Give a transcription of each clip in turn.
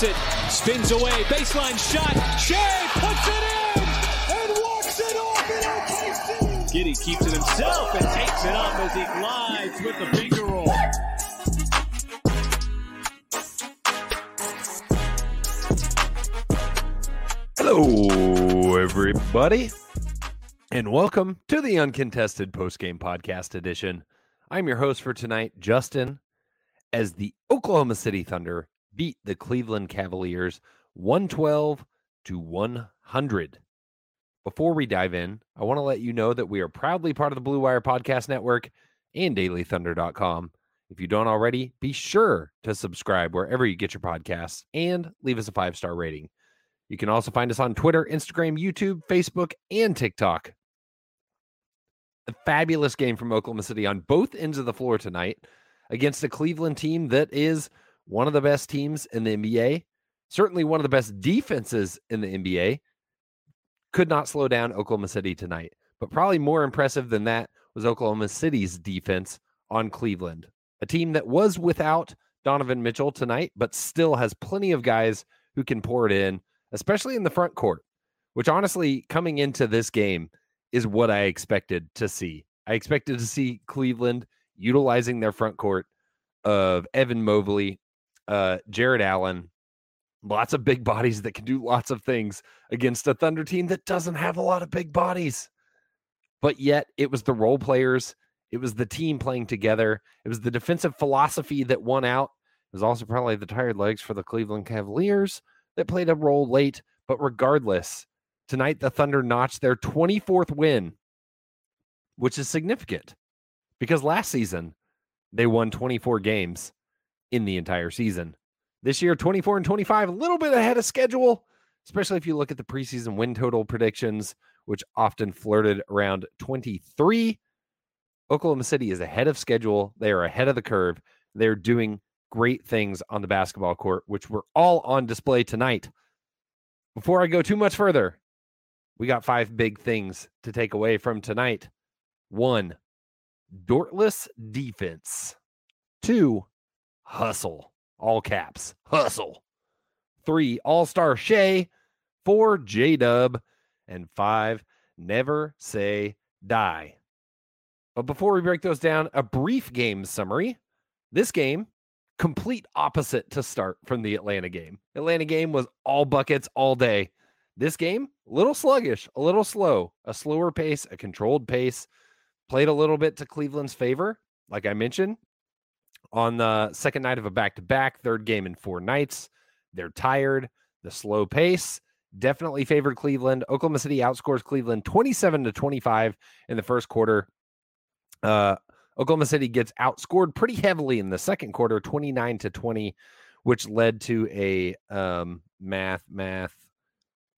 Gets it, spins away, baseline shot. Shai puts it in and walks it off in OKC. Giddey keeps it himself and takes it up as he glides with the finger roll. Hello, everybody, and welcome to the Uncontested Postgame Podcast Edition. I'm your host for tonight, Justin, as the Oklahoma City Thunder beat the Cleveland Cavaliers 112 to 100. Before we dive in, I want to let you know that we are proudly part of the Blue Wire Podcast Network and dailythunder.com. If you don't already, be sure to subscribe wherever you get your podcasts and leave us a five star rating. You can also find us on Twitter, Instagram, YouTube, Facebook, and TikTok. A fabulous game from Oklahoma City on both ends of the floor tonight against a Cleveland team that is one of the best teams in the NBA, certainly one of the best defenses in the NBA. Could not slow down Oklahoma City tonight. But probably more impressive than that was Oklahoma City's defense on Cleveland, a team that was without Donovan Mitchell tonight, but still has plenty of guys who can pour it in especially in the front court, which honestly, coming into this game, is what I expected to see. I expected to see Cleveland utilizing their front court of Evan Mobley, uh, Jarrett Allen, lots of big bodies that can do lots of things against a Thunder team that doesn't have a lot of big bodies. But yet, it was the role players, it was the team playing together, it was the defensive philosophy that won out. It was also probably the tired legs for the Cleveland Cavaliers that played a role late. But regardless, tonight the Thunder notched their 24th win, which is significant because last season they won 24 games in the entire season. This year, 24 and 25, a little bit ahead of schedule, especially if you look at the preseason win total predictions, which often flirted around 23. Oklahoma City is ahead of schedule. They are ahead of the curve. They're doing great things on the basketball court, which were all on display tonight. Before I go too much further, we got five big things to take away from tonight. One, Dortless defense. Two, hustle. All caps. Hustle. Three, All Star Shai. Four, J Dub. And five, Never Say Die. But before we break those down, a brief game summary. This game complete opposite to start from the Atlanta game. Atlanta game was all buckets all day. This game, a little sluggish, a little slow, a slower pace, a controlled pace. Played a little bit to Cleveland's favor, like I mentioned, on the second night of a back to back, third game in four nights. They're tired. The slow pace definitely favored Cleveland. Oklahoma City outscores Cleveland 27 to 25 in the first quarter. Uh, Oklahoma City gets outscored pretty heavily in the second quarter, 29 to 20, which led to a um, math, math,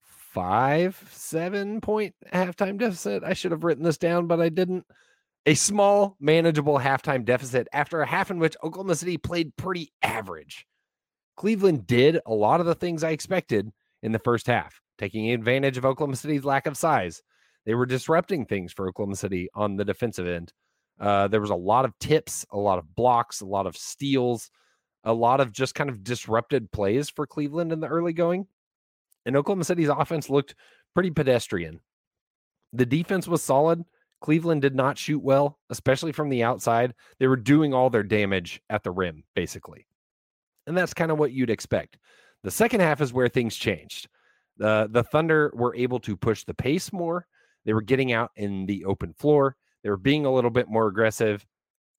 five, seven point halftime deficit. I should have written this down, but I didn't. A small, manageable halftime deficit after a half in which Oklahoma City played pretty average. Cleveland did a lot of the things I expected in the first half, taking advantage of Oklahoma City's lack of size. They were disrupting things for Oklahoma City on the defensive end. Uh, there was a lot of tips, a lot of blocks, a lot of steals, a lot of just kind of disrupted plays for Cleveland in the early going. And Oklahoma City's offense looked pretty pedestrian. The defense was solid. Cleveland did not shoot well, especially from the outside. They were doing all their damage at the rim, basically. And that's kind of what you'd expect. The second half is where things changed. The the Thunder were able to push the pace more. They were getting out in the open floor. They were being a little bit more aggressive,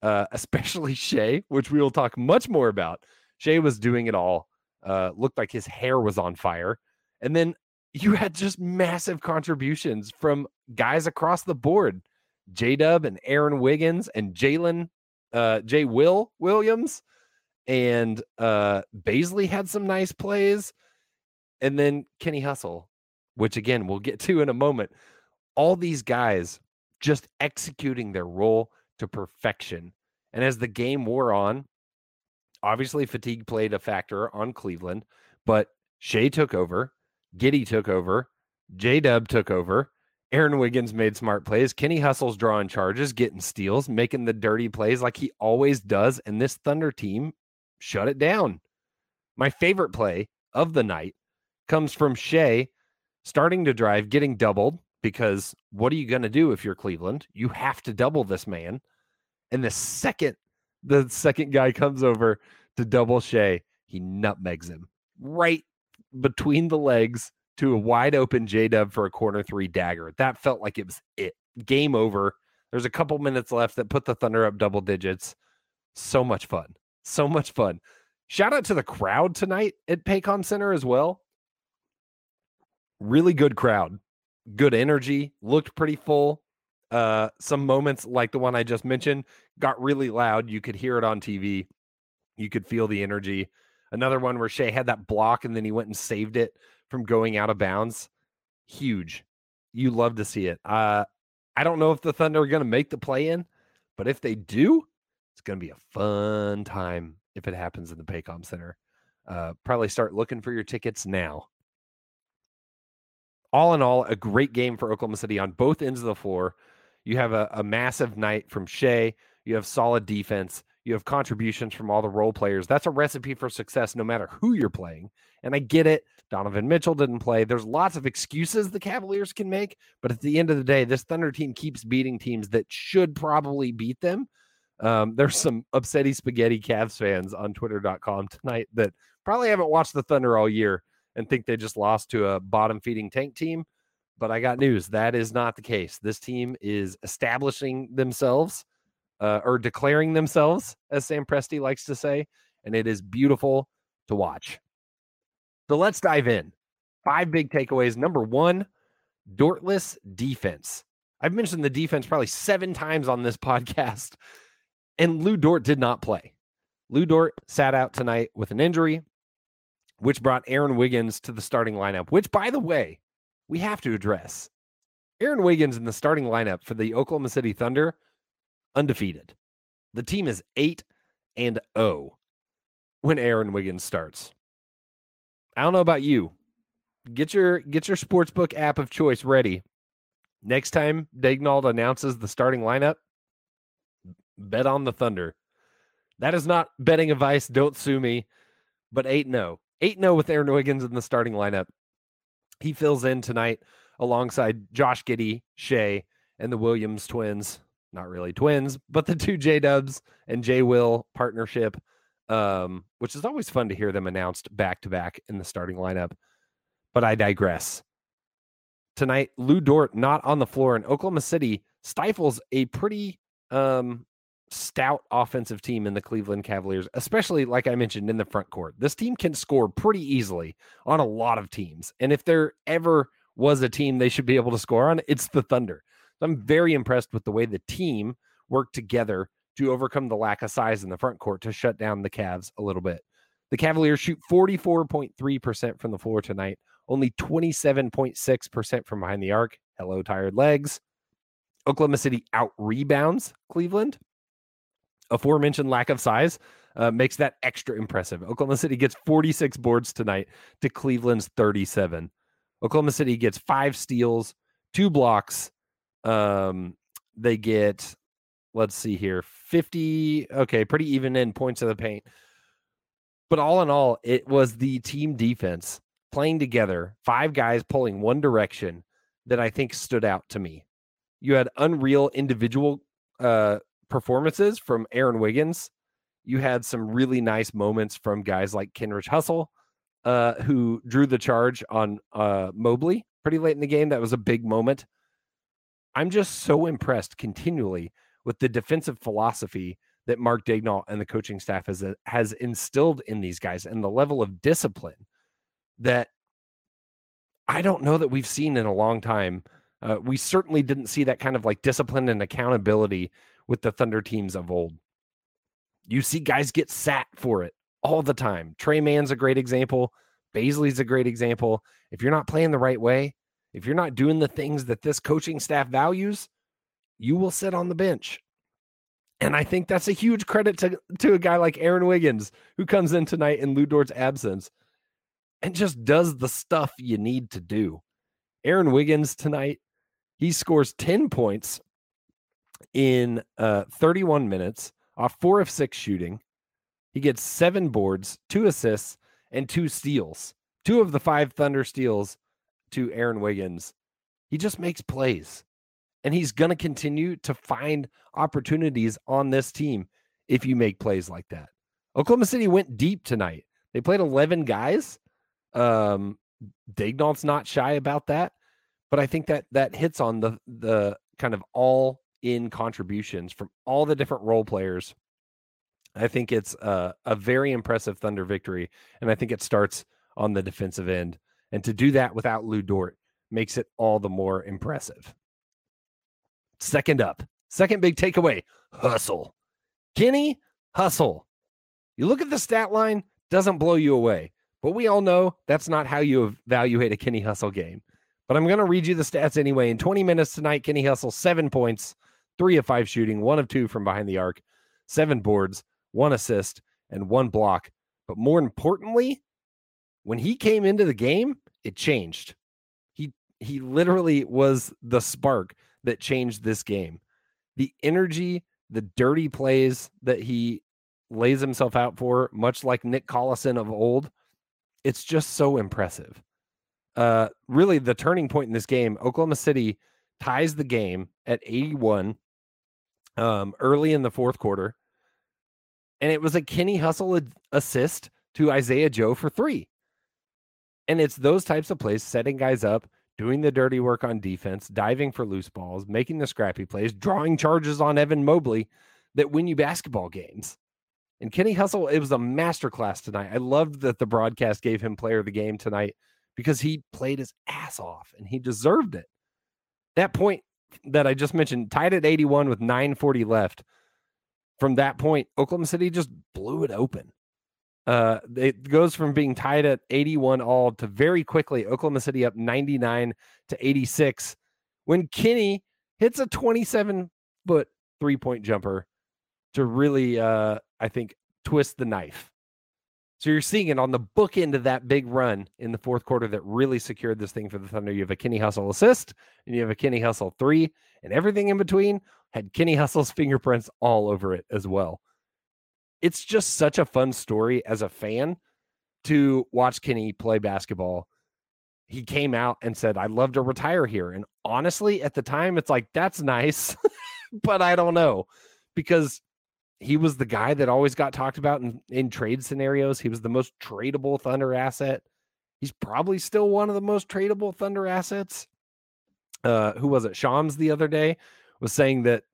uh, especially Shai, which we will talk much more about. Shai was doing it all. Uh, looked like his hair was on fire. And then you had just massive contributions from guys across the board. J Dub and Aaron Wiggins and Jalen, uh, Jay Will Williams and uh Bazley had some nice plays. And then Kenny Hustle, which again we'll get to in a moment. All these guys just executing their role to perfection. And as the game wore on, obviously fatigue played a factor on Cleveland, but Shai took over, Giddey took over, J Dub took over. Aaron Wiggins made smart plays. Kenny Hustle's drawing charges, getting steals, making the dirty plays like he always does. And this Thunder team shut it down. My favorite play of the night comes from Shai starting to drive, getting doubled because what are you going to do if you're Cleveland? You have to double this man. And the second the second guy comes over to double Shai, he nutmegs him right between the legs to a wide open J Dub for a corner three dagger. That felt like it was it. Game over. There's a couple minutes left that put the Thunder up double digits. So much fun. So much fun. Shout out to the crowd tonight at Paycom Center as well. Really good crowd. Good energy. Looked pretty full. Uh, some moments like the one I just mentioned got really loud. You could hear it on TV. You could feel the energy. Another one where Shai had that block and then he went and saved it from going out of bounds. Huge. You love to see it. Uh, I don't know if the Thunder are going to make the play in, but if they do, it's going to be a fun time if it happens in the Paycom Center. Uh, probably start looking for your tickets now. All in all, a great game for Oklahoma City on both ends of the floor. You have a, a massive night from Shai. You have solid defense. You have contributions from all the role players. That's a recipe for success no matter who you're playing. And I get it. Donovan Mitchell didn't play. There's lots of excuses the Cavaliers can make. But at the end of the day, this Thunder team keeps beating teams that should probably beat them. Um, there's some upsetty spaghetti Cavs fans on twitter.com tonight that probably haven't watched the Thunder all year and think they just lost to a bottom feeding tank team. But I got news. That is not the case. This team is establishing themselves uh, or declaring themselves, as Sam Presti likes to say. And it is beautiful to watch. So let's dive in. Five big takeaways. Number one, Dortless defense. I've mentioned the defense probably seven times on this podcast, and Lu Dort did not play. Lu Dort sat out tonight with an injury, which brought Aaron Wiggins to the starting lineup, which, by the way, we have to address. Aaron Wiggins in the starting lineup for the Oklahoma City Thunder, undefeated. The team is 8 and 0 when Aaron Wiggins starts. I don't know about you. Get your get your sportsbook app of choice ready. Next time Daigneault announces the starting lineup, bet on the Thunder. That is not betting advice. Don't sue me. But 8 0. 8 0 with Aaron Wiggins in the starting lineup. He fills in tonight alongside Josh Giddey, Shai, and the Williams twins. Not really twins, but the two J Dubs and J Will partnership um, which is always fun to hear them announced back to back in the starting lineup. But I digress. Tonight, Lu Dort not on the floor, in Oklahoma City stifles a pretty um, stout offensive team in the Cleveland Cavaliers, especially like I mentioned in the front court. This team can score pretty easily on a lot of teams. And if there ever was a team they should be able to score on, it's the Thunder. So I'm very impressed with the way the team worked together to overcome the lack of size in the front court to shut down the Cavs a little bit. The Cavaliers shoot 44.3% from the floor tonight, only 27.6% from behind the arc. Hello, tired legs. Oklahoma City out rebounds Cleveland. Aforementioned lack of size uh, makes that extra impressive. Oklahoma City gets 46 boards tonight to Cleveland's 37. Oklahoma City gets five steals, two blocks. Um, they get, let's see here, 50. Okay, pretty even in points of the paint. But all in all, it was the team defense playing together, five guys pulling one direction that I think stood out to me. You had unreal individual uh, performances from Aaron Wiggins. You had some really nice moments from guys like Kenrich Hustle, uh, who drew the charge on uh, Mobley pretty late in the game. That was a big moment. I'm just so impressed continually with the defensive philosophy that Mark Daigneault and the coaching staff has uh, has instilled in these guys and the level of discipline that I don't know that we've seen in a long time. Uh, we certainly didn't see that kind of like discipline and accountability with the Thunder teams of old. You see guys get sat for it all the time. Tre Mann's a great example. Bazley's a great example. If you're not playing the right way, if you're not doing the things that this coaching staff values, you will sit on the bench. And I think that's a huge credit to, to a guy like Aaron Wiggins, who comes in tonight in Lu Dort's absence and just does the stuff you need to do. Aaron Wiggins tonight, he scores 10 points in uh, 31 minutes off four of six shooting. He gets seven boards, two assists, and two steals. Two of the five Thunder steals to Aaron Wiggins. He just makes plays. And he's going to continue to find opportunities on this team if you make plays like that. Oklahoma City went deep tonight. They played 11 guys. Um, Daigneault's not shy about that, but I think that that hits on the the kind of all in contributions from all the different role players. I think it's a, a very impressive Thunder victory, and I think it starts on the defensive end. And to do that without Lu Dort makes it all the more impressive. Second up, second big takeaway hustle. Kenny, hustle. You look at the stat line, doesn't blow you away. But we all know that's not how you evaluate a Kenny Hustle game. But I'm going to read you the stats anyway. In 20 minutes tonight, Kenny Hustle, seven points, three of five shooting, one of two from behind the arc, seven boards, one assist, and one block. But more importantly, when he came into the game, it changed. He he literally was the spark that changed this game. The energy, the dirty plays that he lays himself out for, much like Nick Collison of old, it's just so impressive. Uh, really, the turning point in this game, Oklahoma City ties the game at 81 um, early in the fourth quarter. And it was a Kenny Hustle assist to Isaiah Joe for three. And it's those types of plays, setting guys up, doing the dirty work on defense, diving for loose balls, making the scrappy plays, drawing charges on Evan Mobley that win you basketball games. And Kenny Hustle, it was a masterclass tonight. I loved that the broadcast gave him player of the game tonight because he played his ass off and he deserved it. That point that I just mentioned, tied at 81 with 940 left. From that point, Oklahoma City just blew it open. Uh, it goes from being tied at 81 all to very quickly Oklahoma City up 99 to 86 when Kenny hits a 27 foot three point jumper to really, uh, I think, twist the knife. So you're seeing it on the book end of that big run in the fourth quarter that really secured this thing for the Thunder. You have a Kenny Hustle assist and you have a Kenny Hustle three, and everything in between had Kenny Hustle's fingerprints all over it as well. It's just such a fun story as a fan to watch Kenny play basketball. He came out and said, I'd love to retire here. And honestly, at the time, it's like, that's nice, but I don't know because he was the guy that always got talked about in, in trade scenarios. He was the most tradable Thunder asset. He's probably still one of the most tradable Thunder assets. Uh, who was it? Shams the other day was saying that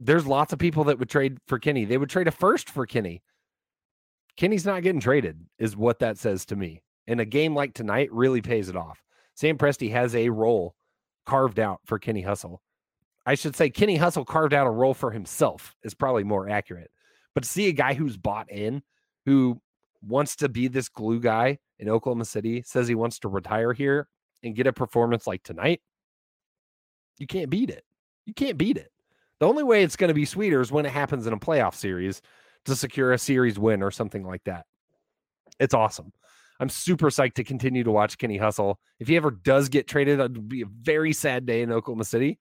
there's lots of people that would trade for Kenny. They would trade a first for Kenny. Kenny's not getting traded, is what that says to me. And a game like tonight really pays it off. Sam Presti has a role carved out for Kenny Hustle. I should say Kenny Hustle carved out a role for himself is probably more accurate. But to see a guy who's bought in, who wants to be this glue guy in Oklahoma City, says he wants to retire here and get a performance like tonight, you can't beat it. You can't beat it. The only way it's going to be sweeter is when it happens in a playoff series to secure a series win or something like that. It's awesome. I'm super psyched to continue to watch Kenny Hustle. If he ever does get traded, it would be a very sad day in Oklahoma City.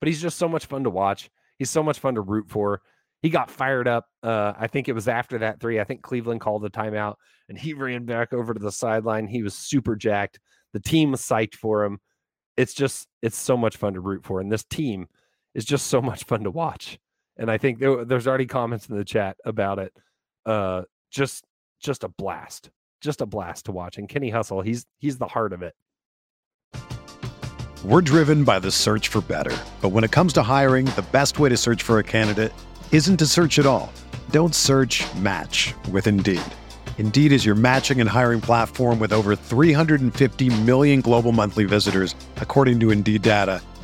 But he's just so much fun to watch. He's so much fun to root for. He got fired up. Uh, I think it was after that three. I think Cleveland called the timeout and he ran back over to the sideline. He was super jacked. The team was psyched for him. It's just, it's so much fun to root for. And this team is just so much fun to watch. And I think there, there's already comments in the chat about it. Uh, just, just a blast just a blast to watch. And Kenny Hustle, he's he's the heart of it. We're driven by the search for better. But when it comes to hiring, the best way to search for a candidate isn't to search at all. Don't search match with Indeed. Indeed is your matching and hiring platform with over 350 million global monthly visitors, according to Indeed data,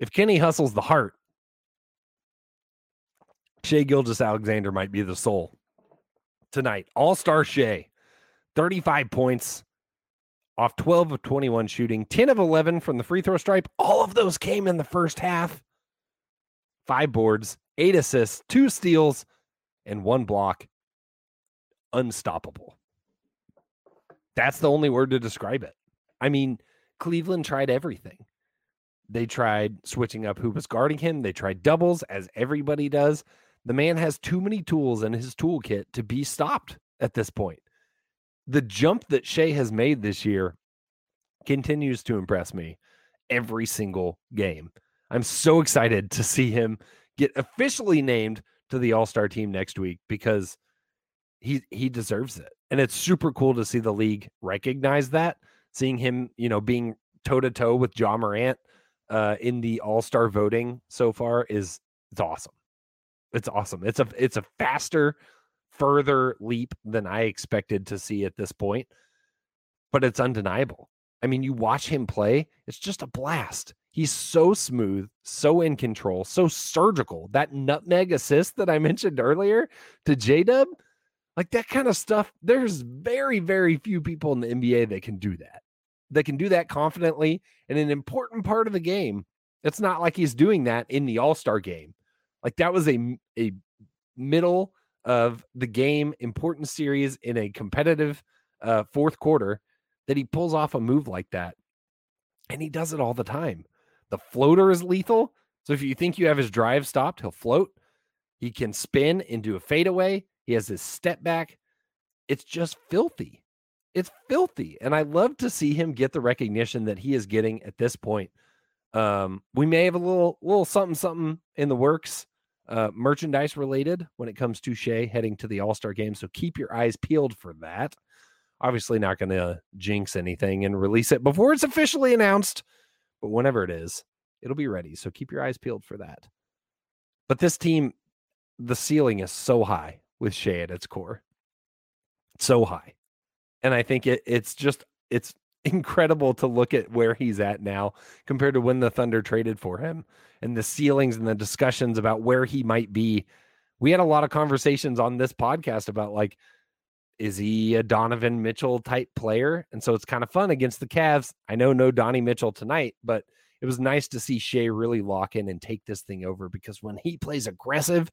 If Kenny Hustle's the heart, Shai Gilgeous-Alexander might be the soul tonight. All star Shai, 35 points off 12 of 21 shooting, 10 of 11 from the free throw stripe. All of those came in the first half. Five boards, eight assists, two steals, and one block. Unstoppable. That's the only word to describe it. I mean, Cleveland tried everything. They tried switching up who was guarding him. They tried doubles, as everybody does. The man has too many tools in his toolkit to be stopped at this point. The jump that Shai has made this year continues to impress me every single game. I'm so excited to see him get officially named to the All-Star team next week because he he deserves it. And it's super cool to see the league recognize that, seeing him, you know, being toe to toe with Ja Morant uh, in the All Star voting so far is it's awesome. It's awesome. It's a it's a faster, further leap than I expected to see at this point, but it's undeniable. I mean, you watch him play; it's just a blast. He's so smooth, so in control, so surgical. That nutmeg assist that I mentioned earlier to J Dub, like that kind of stuff. There's very, very few people in the NBA that can do that that can do that confidently in an important part of the game. It's not like he's doing that in the All Star game. Like that was a a middle of the game important series in a competitive uh, fourth quarter that he pulls off a move like that, and he does it all the time. The floater is lethal. So if you think you have his drive stopped, he'll float. He can spin into a fadeaway. He has his step back. It's just filthy it's filthy. And I love to see him get the recognition that he is getting at this point. Um, we may have a little little something something in the works, uh, merchandise related when it comes to Shai heading to the All Star game. So keep your eyes peeled for that. Obviously, not going to jinx anything and release it before it's officially announced, but whenever it is, it'll be ready. So keep your eyes peeled for that. But this team, the ceiling is so high with Shai at its core, so high and I think it it's just it's incredible to look at where he's at now compared to when the Thunder traded for him and the ceilings and the discussions about where he might be. We had a lot of conversations on this podcast about like, is he a Donovan Mitchell type player? And so it's kind of fun against the Cavs. I know no Donnie Mitchell tonight, but it was nice to see Shai really lock in and take this thing over because when he plays aggressive,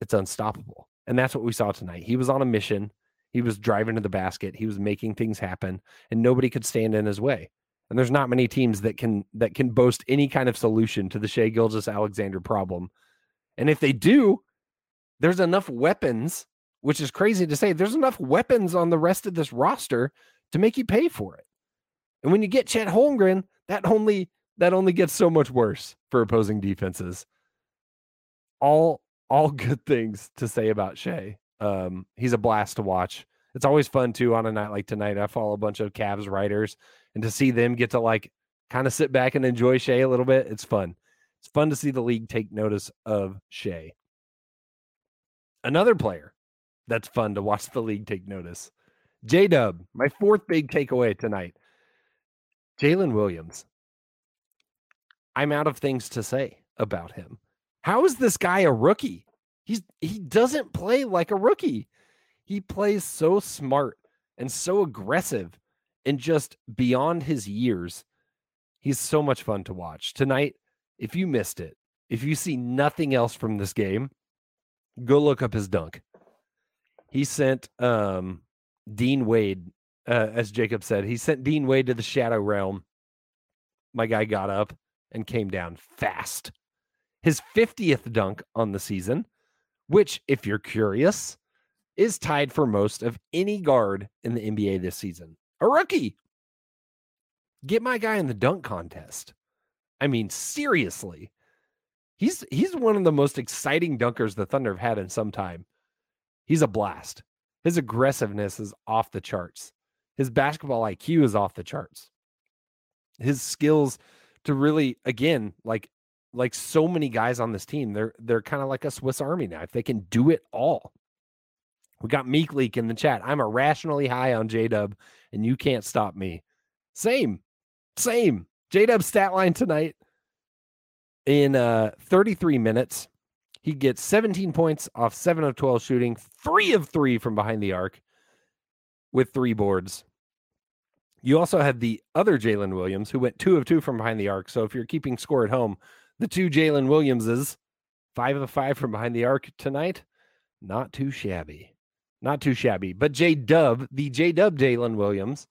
it's unstoppable. And that's what we saw tonight. He was on a mission. He was driving to the basket. He was making things happen, and nobody could stand in his way. And there's not many teams that can that can boast any kind of solution to the Shai Gilgeous Alexander problem. And if they do, there's enough weapons, which is crazy to say. There's enough weapons on the rest of this roster to make you pay for it. And when you get Chet Holmgren, that only that only gets so much worse for opposing defenses. All all good things to say about Shai. Um, he's a blast to watch. It's always fun too on a night like tonight. I follow a bunch of Cavs writers, and to see them get to like kind of sit back and enjoy Shai a little bit, it's fun. It's fun to see the league take notice of Shai. Another player that's fun to watch the league take notice. J Dub, my fourth big takeaway tonight. Jalen Williams. I'm out of things to say about him. How is this guy a rookie? He's he doesn't play like a rookie. He plays so smart and so aggressive and just beyond his years. He's so much fun to watch. Tonight, if you missed it, if you see nothing else from this game, go look up his dunk. He sent um, Dean Wade, uh, as Jacob said, he sent Dean Wade to the shadow realm. My guy got up and came down fast his 50th dunk on the season, which, if you're curious, is tied for most of any guard in the NBA this season. A rookie. Get my guy in the dunk contest. I mean, seriously. He's he's one of the most exciting dunkers the Thunder have had in some time. He's a blast. His aggressiveness is off the charts. His basketball IQ is off the charts. His skills to really again like like so many guys on this team, they're they're kind of like a Swiss Army knife. They can do it all. We got Meek Leak in the chat. I'm irrationally high on J Dub, and you can't stop me. Same, same. J Dub stat line tonight in uh 33 minutes. He gets 17 points off 7 of 12 shooting, 3 of 3 from behind the arc with 3 boards. You also had the other Jalen Williams who went 2 of 2 from behind the arc. So if you're keeping score at home, the two Jalen Williamses, five of five from behind the arc tonight. Not too shabby. Not too shabby. But J Dub, the J Dub Jalen Williams,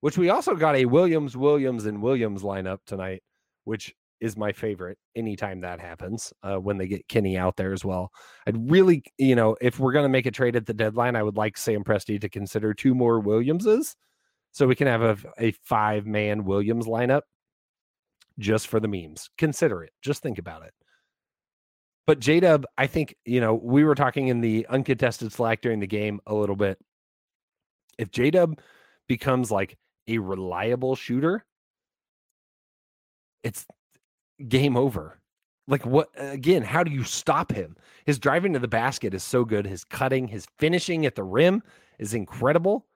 which we also got a Williams, Williams, and Williams lineup tonight, which is my favorite anytime that happens uh, when they get Kenny out there as well. I'd really, you know, if we're going to make a trade at the deadline, I would like Sam Presti to consider two more Williamses so we can have a, a five man Williams lineup just for the memes. Consider it. Just think about it. But J Dub, I think, you know, we were talking in the uncontested Slack during the game a little bit. If J Dub becomes like a reliable shooter, it's game over. Like, what again? How do you stop him? His driving to the basket is so good. His cutting, his finishing at the rim is incredible.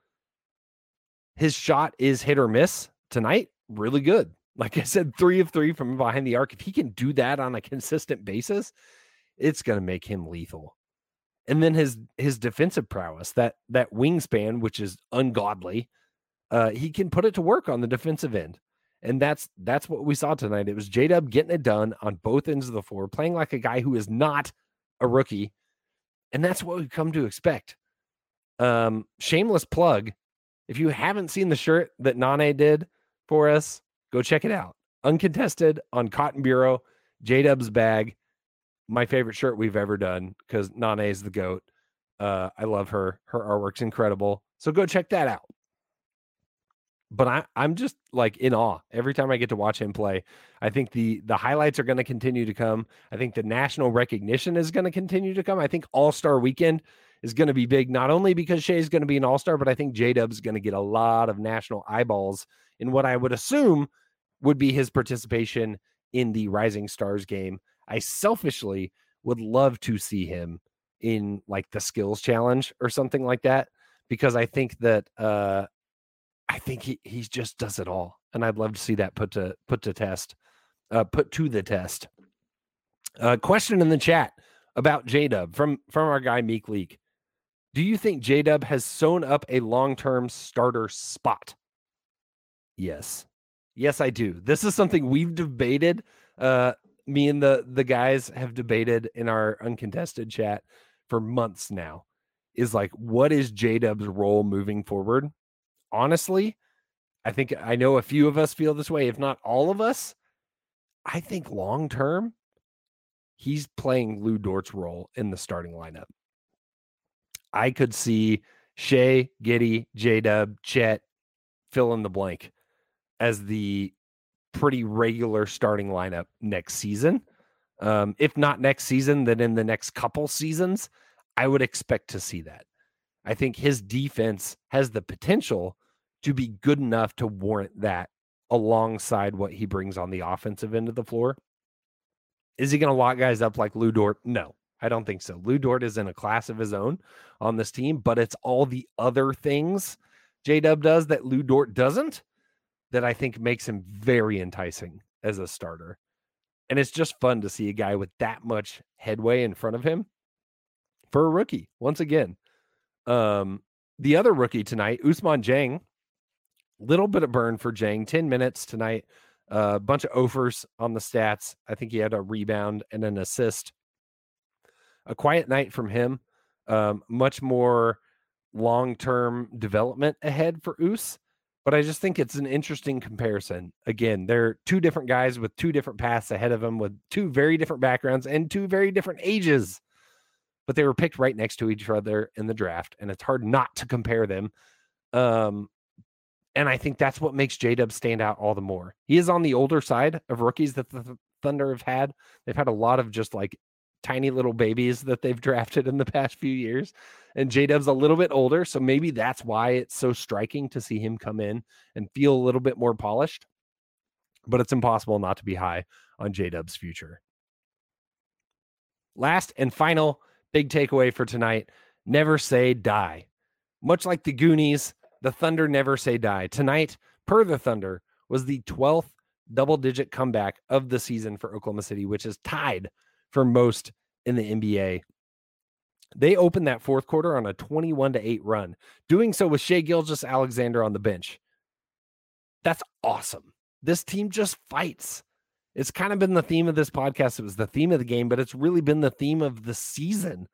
His shot is hit or miss tonight, really good. Like I said, three of three from behind the arc. If he can do that on a consistent basis, it's going to make him lethal. And then his his defensive prowess, that that wingspan, which is ungodly, uh, he can put it to work on the defensive end. And that's that's what we saw tonight. It was J Dub getting it done on both ends of the floor, playing like a guy who is not a rookie. And that's what we've come to expect. Um, shameless plug. If you haven't seen the shirt that Nane did for us, Go check it out. Uncontested on Cotton Bureau, J Dub's bag. My favorite shirt we've ever done because Nane is the goat. Uh, I love her. Her artwork's incredible. So go check that out. But I, I'm just like in awe every time I get to watch him play. I think the the highlights are going to continue to come. I think the national recognition is going to continue to come. I think All Star Weekend is going to be big, not only because Shai's going to be an All Star, but I think J Dub's going to get a lot of national eyeballs in what I would assume would be his participation in the Rising Stars game. I selfishly would love to see him in like the skills challenge or something like that because I think that uh I think he he just does it all and I'd love to see that put to put to test uh put to the test. Uh question in the chat about J-Dub from from our guy Meek Leak. Do you think J-Dub has sewn up a long-term starter spot? Yes. Yes, I do. This is something we've debated. Uh, me and the the guys have debated in our uncontested chat for months now. Is like, what is J Dub's role moving forward? Honestly, I think I know a few of us feel this way, if not all of us. I think long term, he's playing Lu Dort's role in the starting lineup. I could see Shai, Giddey, J Dub, Chet, fill in the blank as the pretty regular starting lineup next season. Um, if not next season, then in the next couple seasons, I would expect to see that. I think his defense has the potential to be good enough to warrant that alongside what he brings on the offensive end of the floor. Is he going to lock guys up like Lu Dort? No, I don't think so. Lu Dort is in a class of his own on this team, but it's all the other things J Dub does that Lu Dort doesn't that I think makes him very enticing as a starter. And it's just fun to see a guy with that much headway in front of him for a rookie once again. Um, the other rookie tonight, Ousmane Dieng, little bit of burn for Dieng, 10 minutes tonight, a uh, bunch of offers on the stats. I think he had a rebound and an assist. A quiet night from him. Um, much more long term development ahead for Oos. But I just think it's an interesting comparison. Again, they're two different guys with two different paths ahead of them, with two very different backgrounds and two very different ages. But they were picked right next to each other in the draft, and it's hard not to compare them. Um, and I think that's what makes J Dub stand out all the more. He is on the older side of rookies that the Thunder have had. They've had a lot of just like tiny little babies that they've drafted in the past few years. And J Dub's a little bit older. So maybe that's why it's so striking to see him come in and feel a little bit more polished. But it's impossible not to be high on J Dub's future. Last and final big takeaway for tonight never say die. Much like the Goonies, the Thunder never say die. Tonight, per the Thunder, was the 12th double digit comeback of the season for Oklahoma City, which is tied for most in the NBA. They opened that fourth quarter on a 21 to 8 run, doing so with Shai Gilgeous-Alexander on the bench. That's awesome. This team just fights. It's kind of been the theme of this podcast. It was the theme of the game, but it's really been the theme of the season.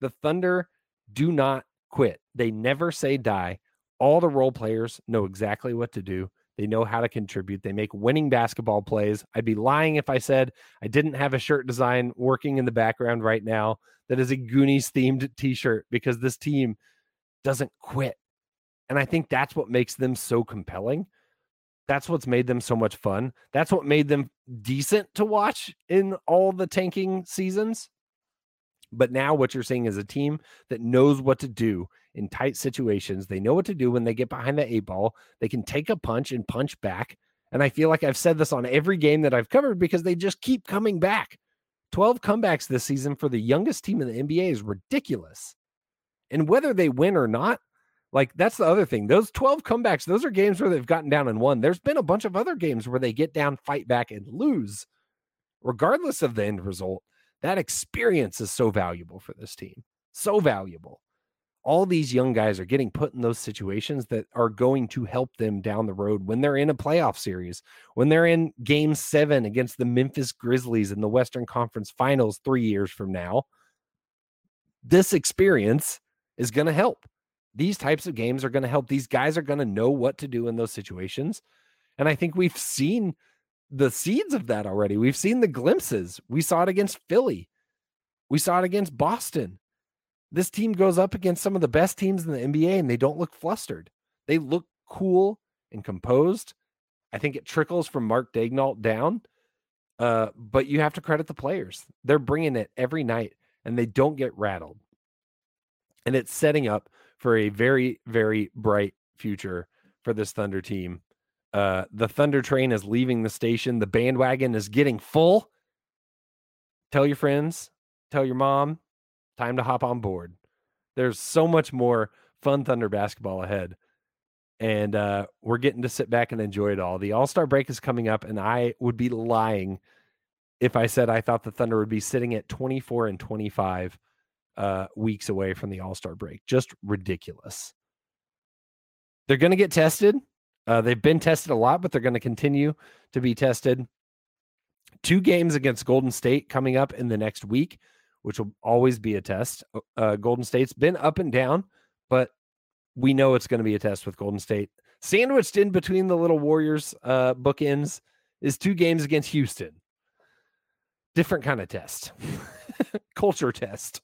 The Thunder do not quit, they never say die. All the role players know exactly what to do. They know how to contribute. They make winning basketball plays. I'd be lying if I said I didn't have a shirt design working in the background right now that is a Goonies themed t shirt because this team doesn't quit. And I think that's what makes them so compelling. That's what's made them so much fun. That's what made them decent to watch in all the tanking seasons. But now what you're seeing is a team that knows what to do in tight situations. They know what to do when they get behind the eight ball. They can take a punch and punch back. And I feel like I've said this on every game that I've covered because they just keep coming back. 12 comebacks this season for the youngest team in the NBA is ridiculous. And whether they win or not, like that's the other thing. Those 12 comebacks, those are games where they've gotten down and won. There's been a bunch of other games where they get down, fight back, and lose. Regardless of the end result, that experience is so valuable for this team. So valuable all these young guys are getting put in those situations that are going to help them down the road when they're in a playoff series, when they're in game seven against the Memphis Grizzlies in the Western Conference Finals three years from now. This experience is going to help. These types of games are going to help. These guys are going to know what to do in those situations. And I think we've seen the seeds of that already. We've seen the glimpses. We saw it against Philly, we saw it against Boston this team goes up against some of the best teams in the NBA and they don't look flustered. They look cool and composed. I think it trickles from Mark Daigneault down. Uh, but you have to credit the players. They're bringing it every night and they don't get rattled. And it's setting up for a very, very bright future for this Thunder team. Uh, the Thunder train is leaving the station. The bandwagon is getting full. Tell your friends, tell your mom, time to hop on board. There's so much more fun Thunder basketball ahead. And uh, we're getting to sit back and enjoy it all. The All Star break is coming up, and I would be lying if I said I thought the Thunder would be sitting at 24 and 25 uh, weeks away from the All Star break. Just ridiculous. They're going to get tested. Uh, they've been tested a lot, but they're going to continue to be tested. Two games against Golden State coming up in the next week, which will always be a test. Uh, Golden State's been up and down, but we know it's going to be a test with Golden State. Sandwiched in between the little Warriors uh, bookends is two games against Houston. Different kind of test, culture test.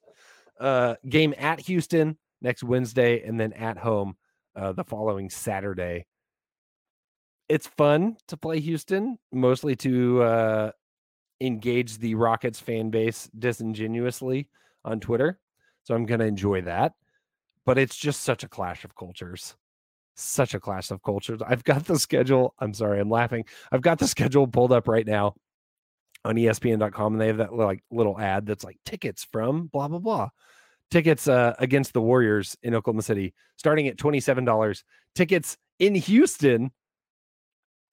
Uh, game at Houston next Wednesday, and then at home uh, the following Saturday. It's fun to play Houston, mostly to uh, engage the Rockets fan base disingenuously on Twitter. So I'm going to enjoy that. But it's just such a clash of cultures. Such a clash of cultures. I've got the schedule. I'm sorry, I'm laughing. I've got the schedule pulled up right now on ESPN.com, and they have that like little ad that's like tickets from blah blah blah. Tickets uh, against the Warriors in Oklahoma City starting at twenty seven dollars. Tickets in Houston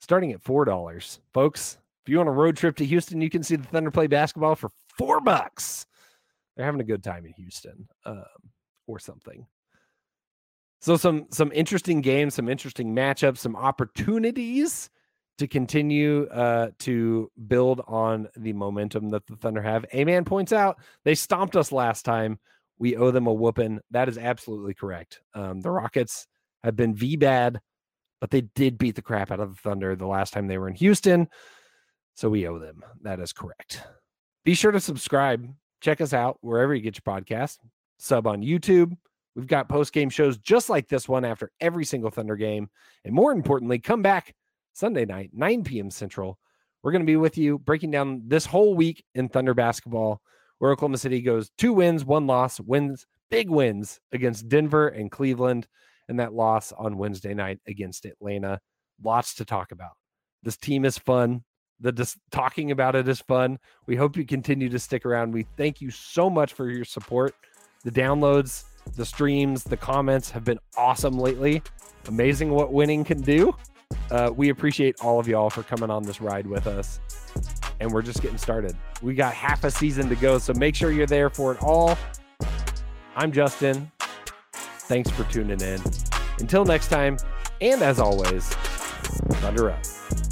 starting at four dollars, folks. If you want a road trip to Houston, you can see the Thunder play basketball for four bucks. They're having a good time in Houston, um, or something. So some some interesting games, some interesting matchups, some opportunities to continue uh, to build on the momentum that the Thunder have. A man points out they stomped us last time. We owe them a whooping. That is absolutely correct. Um, the Rockets have been V bad, but they did beat the crap out of the Thunder the last time they were in Houston. So we owe them. That is correct. Be sure to subscribe. Check us out wherever you get your podcast. Sub on YouTube. We've got post game shows just like this one after every single Thunder game. And more importantly, come back Sunday night, 9 p.m. Central. We're going to be with you breaking down this whole week in Thunder basketball, where Oklahoma City goes two wins, one loss, wins, big wins against Denver and Cleveland, and that loss on Wednesday night against Atlanta. Lots to talk about. This team is fun. The just talking about it is fun. We hope you continue to stick around. We thank you so much for your support. The downloads, the streams, the comments have been awesome lately. Amazing what winning can do. Uh, we appreciate all of y'all for coming on this ride with us. And we're just getting started. We got half a season to go, so make sure you're there for it all. I'm Justin. Thanks for tuning in. Until next time, and as always, Thunder up.